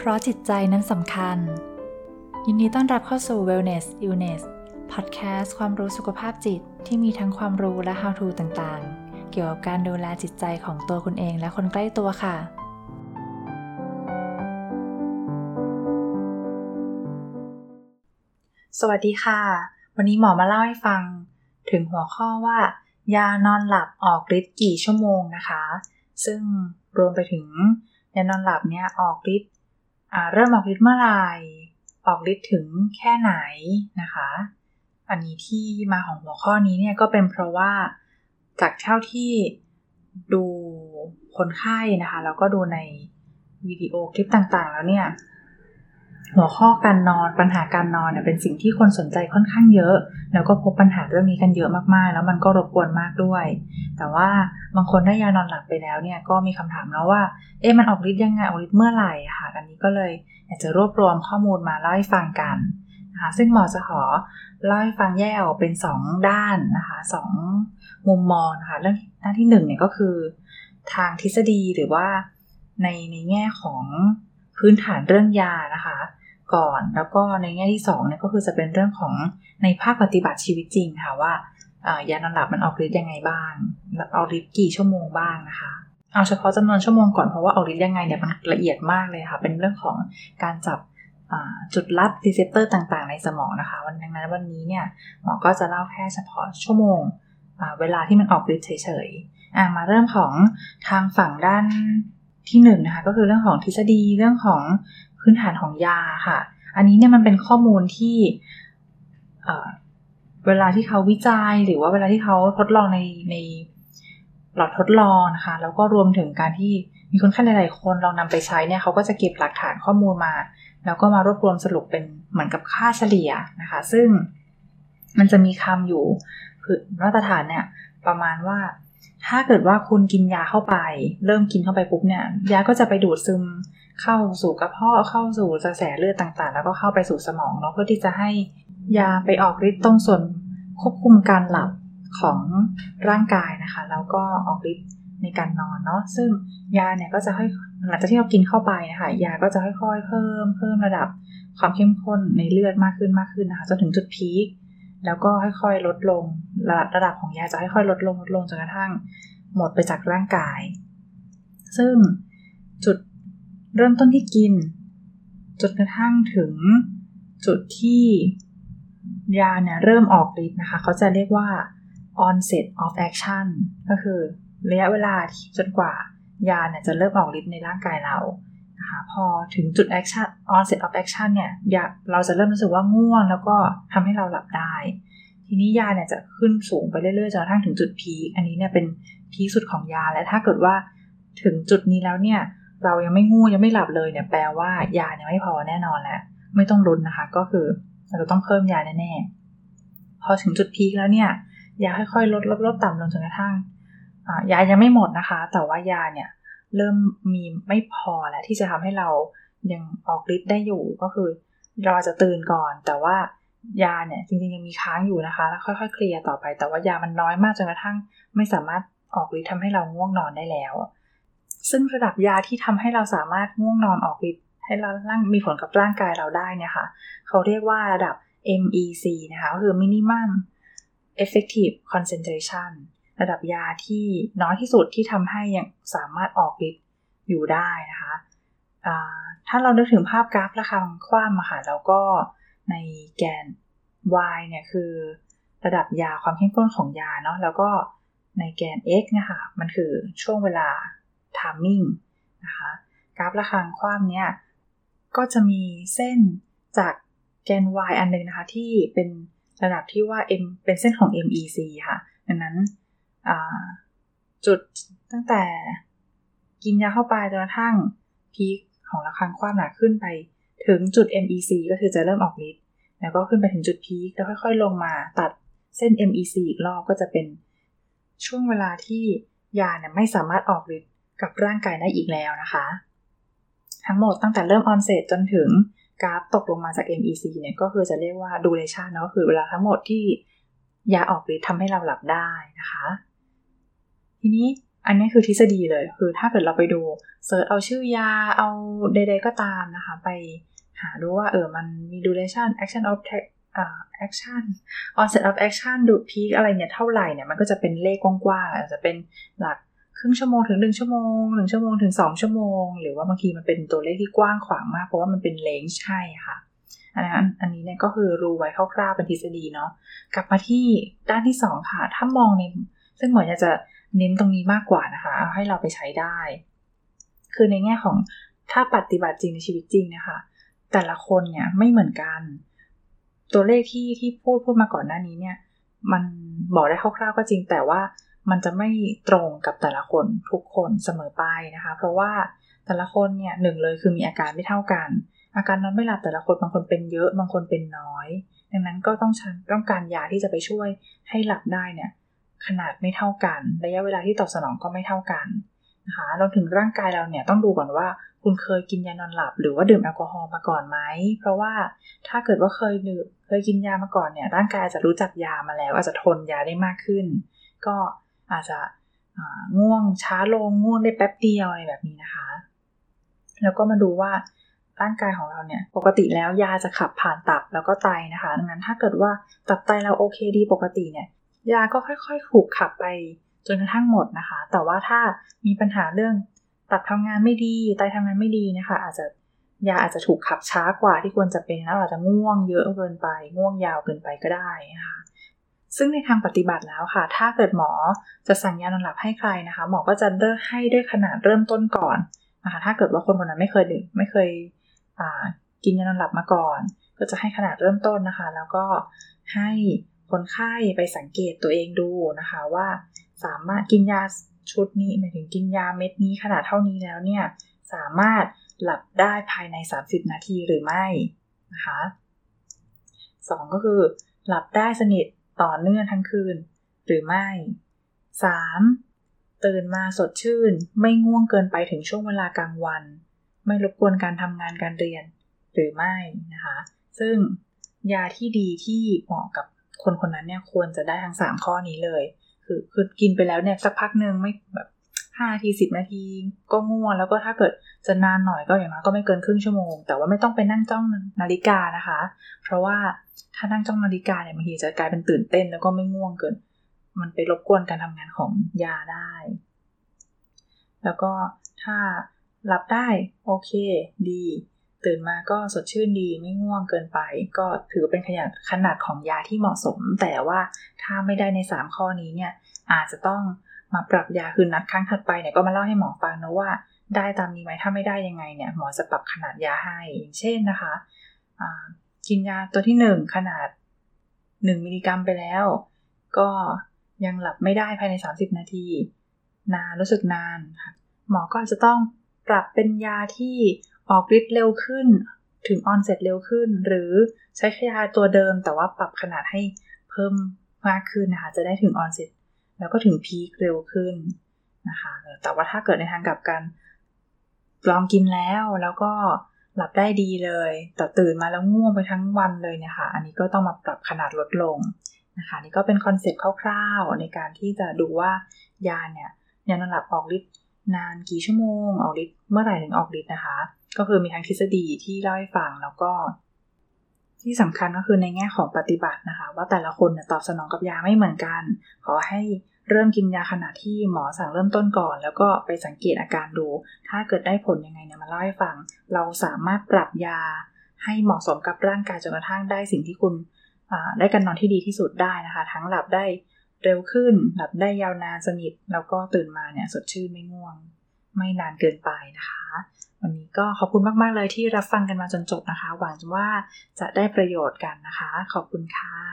เพราะจิตใจนั้นสำคัญ ยินดีต้อนรับเข้าสู่ Wellness Illness Podcast ความรู้สุขภาพจิตที่มีทั้งความรู้และ how to ต่างๆ เกี่ยวกับการดูแลจิตใจของตัวคุณเองและคนใกล้ตัวค่ะ สวัสดีค่ะ วันนี้หมอมาเล่าให้ฟัง ถึงหัวข้อว่า ยานอนหลับออกฤทธิ์กี่ชั่วโมงนะคะ ซึ่งรวมไปถึงยานอนหลับเนี่ยออกฤทธิ์ เริ่มออกฤทธิ์เมื่อไหร่ออกฤทธิ์ถึงแค่ไหนนะคะ อันนี้ที่มาของหัวข้อนี้เนี่ยก็เป็นเพราะว่าจากเท่าที่ดูคนไข้นะคะแล้วก็ดูในวิดีโอคลิปต่างๆ แล้วเนี่ย หัวข้อการนอนปัญหาการนอนเนี่ยเป็นสิ่งที่คนสนใจค่อนข้างเยอะ แล้วก็พบปัญหาเรื่องนี้กันเยอะมากๆ แล้วมันก็รบกวนมากด้วย แต่ว่าบางคนได้ยานอนหลับไปแล้วเนี่ยก็มีคำถามแล้วว่าเอ๊ะมันออกฤทธิ์ยังไงออกฤทธิ์เมื่อไหร่ค่ะ อันนี้ก็เลยอยากจะรวบรวมข้อมูลมาเล่าให้ฟังกันนะคะซึ่งหมอจะขอเล่าให้ฟังแยกออกเป็น 2 ด้านนะคะสมุมมองนะคะเรื่องหน้านที่1เนี่ยก็คือ ทางทฤษฎีหรือว่าในในแง่ของพื้นฐานเรื่องยานะคะ ก่อน แล้วก็ในแง่ที่2เนี่ยก็คือจะเป็นเรื่องของในภาคปฏิบัติชีวิตจริงค่ะว่ายานอนหลับมันออกฤทธิ์ยังไงบ้างออกฤทธิ์กี่ชั่วโมงบ้างนะคะ เอาเฉพาะจำนวนชั่วโมงก่อนเพราะว่าออกฤทธิ์ยังไงเนี่ยมันละเอียดมากเลยค่ะ เป็นเรื่องของการจับจุดรับ receptor ต่างๆ ในสมองนะคะ วันดังนั้นวันนี้เนี่ยหมอก็จะเล่าแค่เฉพาะชั่วโมงเวลาที่มันออกฤทธิ์เฉยๆมาเริ่มของทางฝั่งด้านที่1นนะคะก็คือเรื่องของทฤษฎีเรื่องของ พื้นฐานของยาค่ะ อันนี้เนี่ยมันเป็นข้อมูลที่เวลาที่เขาวิจัยหรือว่าเวลาที่เขาทดลองในในหลอดทดลองนะคะ แล้วก็รวมถึงการที่มีคนไข้หลายๆคนลองนำไปใช้เนี่ยเขาก็จะเก็บหลักฐานข้อมูลมา แล้วก็มารวบรวมสรุปเป็นเหมือนกับค่าเฉลี่ยนะคะ ซึ่งมันจะมีคำอยู่มาตรฐานเนี่ยประมาณว่าถ้าเกิดว่าคุณกินยาเข้าไป เริ่มกินเข้าไปปุ๊บเนี่ยยาก็จะไปดูดซึม เข้าสู่กระเพาะเข้าสู่กระแสเลือดต่างๆ แล้วก็เข้าไปสู่สมองเนาะเพื่อที่จะให้ยาไปออกฤทธิ์ตรงส่วนควบคุมการหลับของร่างกายนะคะแล้วก็ออกฤทธิ์ในการนอนเนาะซึ่งยาเนี่ยก็จะให้หลังจากที่เรากินเข้าไปนะคะยาก็จะค่อยๆ เพิ่มเพิ่มระดับความเข้มข้นในเลือดมากขึ้นมากขึ้นนะคะจนถึงจุดพีคแล้วก็ค่อยๆลดลงระดับระดับของยาจะค่อยๆลดลงลดลงจนกระทั่งหมดไปจากร่างกาย ซึ่งจุด เริ่มต้นที่กิน จนกระทั่งถึงจุดที่ยาเนี่ยเริ่มออกฤทธิ์นะคะ เขาจะเรียกว่า onset of action ก็คือระยะเวลาจนกว่ายาเนี่ยจะเริ่มออกฤทธิ์ในร่างกายเรานะคะพอถึงจุด action onset of action เนี่ยยาเราจะเริ่มรู้สึกว่าง่วง แล้วก็ทำให้เราหลับได้ ทีนี้ยาเนี่ยจะขึ้นสูงไปเรื่อยๆจนกระทั่งถึงจุดพีคอันนี้เนี่ยเป็นพีคสุดของยาและถ้าเกิดว่าถึงจุดนี้แล้วเนี่ย เรายังไม่งูยังไม่หลับเลยเนี่ยแปลว่ายาเนี่ยไม่พอแน่นอนแหล้วไม่ต้องรุนนะคะ ก็คือเราจะต้องเพิ่มยาแน่ๆพอถึงจุดพีคแล้วเนี่ยยาค่อยๆลดลดลดต่ำลงจนกระทั่งยายังไม่หมดนะคะ แต่ว่ายาเนี่ยเริ่มมีไม่พอแล้วที่จะทำให้เรายังออกฤทธิ์ได้อยู่ก็คือ เราจะตื่นก่อน แต่ว่ายาเนี่ยจริงๆยังมีค้างอยู่นะคะ แล้วค่อยๆเคลียร์ต่อไป แต่ว่ายามันน้อยมากจนกระทั่ง ไม่สามารถออกฤทธิ์ทำให้เราง่วงนอนได้แล้ว ซึ่งระดับยาที่ทำให้เราสามารถง่วงนอนออกฤทธิ์ให้เราร่างมีผลกับร่างกายเราได้เนี่ยค่ะ เขาเรียกว่าระดับ MEC นะคะก็คือ minimum effective concentration ระดับยาที่น้อยที่สุดที่ทำให้ยังสามารถออกฤทธิ์อยู่ได้นะคะถ้าเรานึกถึงภาพกราฟระคังคว่ำค่ะแล้วก็ในแกน y เนี่ยคือระดับยาความเข้มข้นของยาเนาะแล้วก็ในแกน x นะคะมันคือช่วงเวลา timing นะคะกราฟระฆังคว่ำเนี่ยก็จะมีเส้นจากแกน y อันนึงนะคะ ที่เป็นระดับที่ว่า m เป็นเส้นของ MEC ค่ะ ดังนั้นจุดตั้งแต่กินยาเข้าไปจนกระทั่งพีคของระฆังคว่ำหนาขึ้นไปถึงจุด MEC ก็คือจะเริ่มออกฤทธิ์แล้วก็ขึ้นไปถึงจุดพีคแล้วค่อยๆ ลงมาตัดเส้น MEC อีกรอบก็จะเป็นช่วงเวลาที่ยาเนี่ยไม่สามารถออกฤทธิ์ กับร่างกายได้อีกแล้วนะคะ ทั้งหมดตั้งแต่เริ่มออนเซตจนถึงกราฟตกลงมาจาก MEC เนี่ยก็คือจะเรียกว่าดูเลชันเนาะคือเวลาทั้งหมดที่ยาออกฤทธิ์ทำให้เราหลับได้นะคะ ทีนี้อันนี้คือทฤษฎีเลยคือถ้าเกิดเราไปดูเสิร์ชเอาชื่อยาเอาใดๆก็ตามนะคะ ไปหาดูว่าเออมันมี duration action of action onset of action ดู peak อะไรเนี่ยเท่าไหร่เนี่ยมันก็จะเป็นเลขกว้างๆอาจจะเป็นหลัก ครึ่งชั่วโมงถึงหนึ่งชั่วโมงหนึ่งชั่วโมงถึงสองชั่วโมง หรือว่าบางทีมันเป็นตัวเลขที่กว้างขวางมาก เพราะว่ามันเป็นเลนใช่ค่ะอันนั้นอันนี้เนี่ยก็คือรู้ไว้คร่าวๆเป็นทฤษฎีเนาะกลับมาที่ด้านที่สองค่ะ ถ้ามองในซึ่งหมออยากจะเน้นตรงนี้มากกว่านะคะเอาให้เราไปใช้ได้ คือในแง่ของถ้าปฏิบัติจริงในชีวิตจริงนะคะ แต่ละคนเนี่ยไม่เหมือนกัน ตัวเลขที่ที่พูดพูดมาก่อนหน้านี้เนี่ย มันบอกได้คร่าวๆก็จริงแต่ว่า มันจะไม่ตรงกับแต่ละคนทุกคนเสมอไปนะคะ เพราะว่าแต่ละคนเนี่ยหนึ่งเลยคือมีอาการไม่เท่ากัน อาการนอนไม่หลับแต่ละคนบางคนเป็นเยอะบางคนเป็นน้อย ดังนั้นก็ต้องต้องการยาที่จะไปช่วยให้หลับได้เนี่ยขนาดไม่เท่ากัน ระยะเวลาที่ตอบสนองก็ไม่เท่ากันนะคะเราถึงร่างกายเราเนี่ยต้องดูก่อนว่าคุณเคยกินยานอนหลับ หรือว่าดื่มแอลกอฮอล์มาก่อนไหม เพราะว่าถ้าเกิดว่าเคยดื่มเคยกินยามาก่อนเนี่ยร่างกายอาจจะรู้จักยามาแล้ว อาจจะทนยาได้มากขึ้น ก็ อาจจะง่วงช้าลงง่วงได้แป๊บเดียวอะไรแบบนี้นะคะ แล้วก็มาดูว่าร่างกายของเราเนี่ยปกติแล้วยาจะขับผ่านตับแล้วก็ไตนะคะ ดังนั้นถ้าเกิดว่าตับไตเราโอเคดีปกติเนี่ยยาก็ค่อยๆถูกขับไปจนกระทั่งหมดนะคะ แต่ว่าถ้ามีปัญหาเรื่องตับทำงานไม่ดีไตทำงานไม่ดีนะคะ อาจจะยาอาจจะถูกขับช้ากว่าที่ควรจะเป็นแล้วอาจจะง่วงเยอะเกินไป ง่วงยาวเกินไปก็ได้นะคะ ซึ่งในทางปฏิบัติแล้วค่ะ ถ้าเกิดหมอจะสั่งยานอนหลับให้ใครนะคะ หมอก็จะเลือกให้ด้วยขนาดเริ่มต้นก่อนนะคะถ้าเกิดว่าคนคนนั้นไม่เคยดื่มไม่เคยกินยานอนหลับมาก่อน ก็จะให้ขนาดเริ่มต้นนะคะ แล้วก็ให้คนไข้ไปสังเกตตัวเองดูนะคะว่าสามารถกินยาชุดนี้หมายถึงกินยาเม็ดนี้ขนาดเท่านี้แล้วเนี่ยสามารถหลับได้ภายใน 30 นาทีหรือไม่นะคะ 2 ก็คือหลับได้สนิท ต่อเนื่องทั้งคืน หรือไม่ 3. ตื่นมาสดชื่น ไม่ง่วงเกินไปถึงช่วงเวลากลางวัน ไม่รบกวนการทำงานการเรียน หรือไม่นะคะ ซึ่งยาที่ดีที่เหมาะกับคนคนนั้นเนี่ยควรจะได้ทั้งสามข้อนี้เลย คือคือกินไปแล้วเนี่ยสักพักหนึ่งไม่แบบ ห้านาทีสิบนาทีก็ง่วงแล้วก็ถ้าเกิดจะนานหน่อยก็อย่างน้อยก็ไม่เกินครึ่งชั่วโมง แต่ว่าไม่ต้องไปนั่งจ้องนาฬิกานะคะ เพราะว่าถ้านั่งจ้องนาฬิกาเนี่ยบางทีจะกลายเป็นตื่นเต้นแล้วก็ไม่ง่วงเกิน มันไปรบกวนการทำงานของยาได้ แล้วก็ถ้าหลับได้โอเคดี ตื่นมาก็สดชื่นดีไม่ง่วงเกินไป ก็ถือเป็นขนาดขนาดของยาที่เหมาะสม แต่ว่าถ้าไม่ได้ใน 3 ข้อนี้เนี่ยอาจจะต้อง มาปรับยาคือนัดครั้งถัดไปเนี่ยก็มาเล่าให้หมอฟังนะว่าได้ตามนี้ไหมถ้าไม่ได้ยังไงเนี่ยหมอจะปรับขนาดยาให้อย่างเช่นนะคะกินยาตัวที่ 1 ขนาด 1 มิลลิกรัมไปแล้ว ก็ยังหลับไม่ได้ภายใน 30 นาที นานรู้สึกนานค่ะหมอก็อาจจะต้องปรับเป็นยาที่ออกฤทธิ์เร็วขึ้น ถึง onset เร็วขึ้น หรือใช้ยาตัวเดิมแต่ว่าปรับขนาดให้เพิ่มมากขึ้นนะคะจะได้ถึง onset แล้วก็ถึง peak เร็วขึ้นนะคะแต่ว่าถ้าเกิดในทางกลับกันลองกินแล้วแล้วก็หลับได้ดีเลย แต่ตื่นมาแล้วง่วงไปทั้งวันเลยเนี่ยค่ะ อันนี้ก็ต้องมาปรับขนาดลดลงนะคะนี่ก็เป็น concept คร่าวๆ ในการที่จะดูว่ายาเนี่ยยานอนหลับออกฤทธิ์นานกี่ชั่วโมงออกฤทธิ์เมื่อไหร่ถึงออกฤทธิ์นะคะ ก็คือมีทั้งทฤษฎีที่เล่าให้ฟังแล้วก็ ที่สำคัญก็คือในแง่ของปฏิบัตินะคะ ว่าแต่ละคนตอบสนองกับยาไม่เหมือนกัน ขอให้เริ่มกินยาขณะที่หมอสั่งเริ่มต้นก่อน แล้วก็ไปสังเกตอาการดู ถ้าเกิดได้ผลยังไงเนี่ยมาเล่าให้ฟัง เราสามารถปรับยาให้เหมาะสมกับร่างกายจนกระทั่งได้สิ่งที่คุณได้การนอนที่ดีที่สุดได้นะคะ ทั้งหลับได้เร็วขึ้น หลับได้ยาวนานสนิทแล้วก็ตื่นมาเนี่ยสดชื่นไม่ง่วง ไม่นานเกินไปนะคะ วันนี้ก็ขอบคุณมาก ๆ เลยที่รับฟังกันมาจนจบนะคะ หวังว่าจะได้ประโยชน์กันนะคะ ขอบคุณค่ะ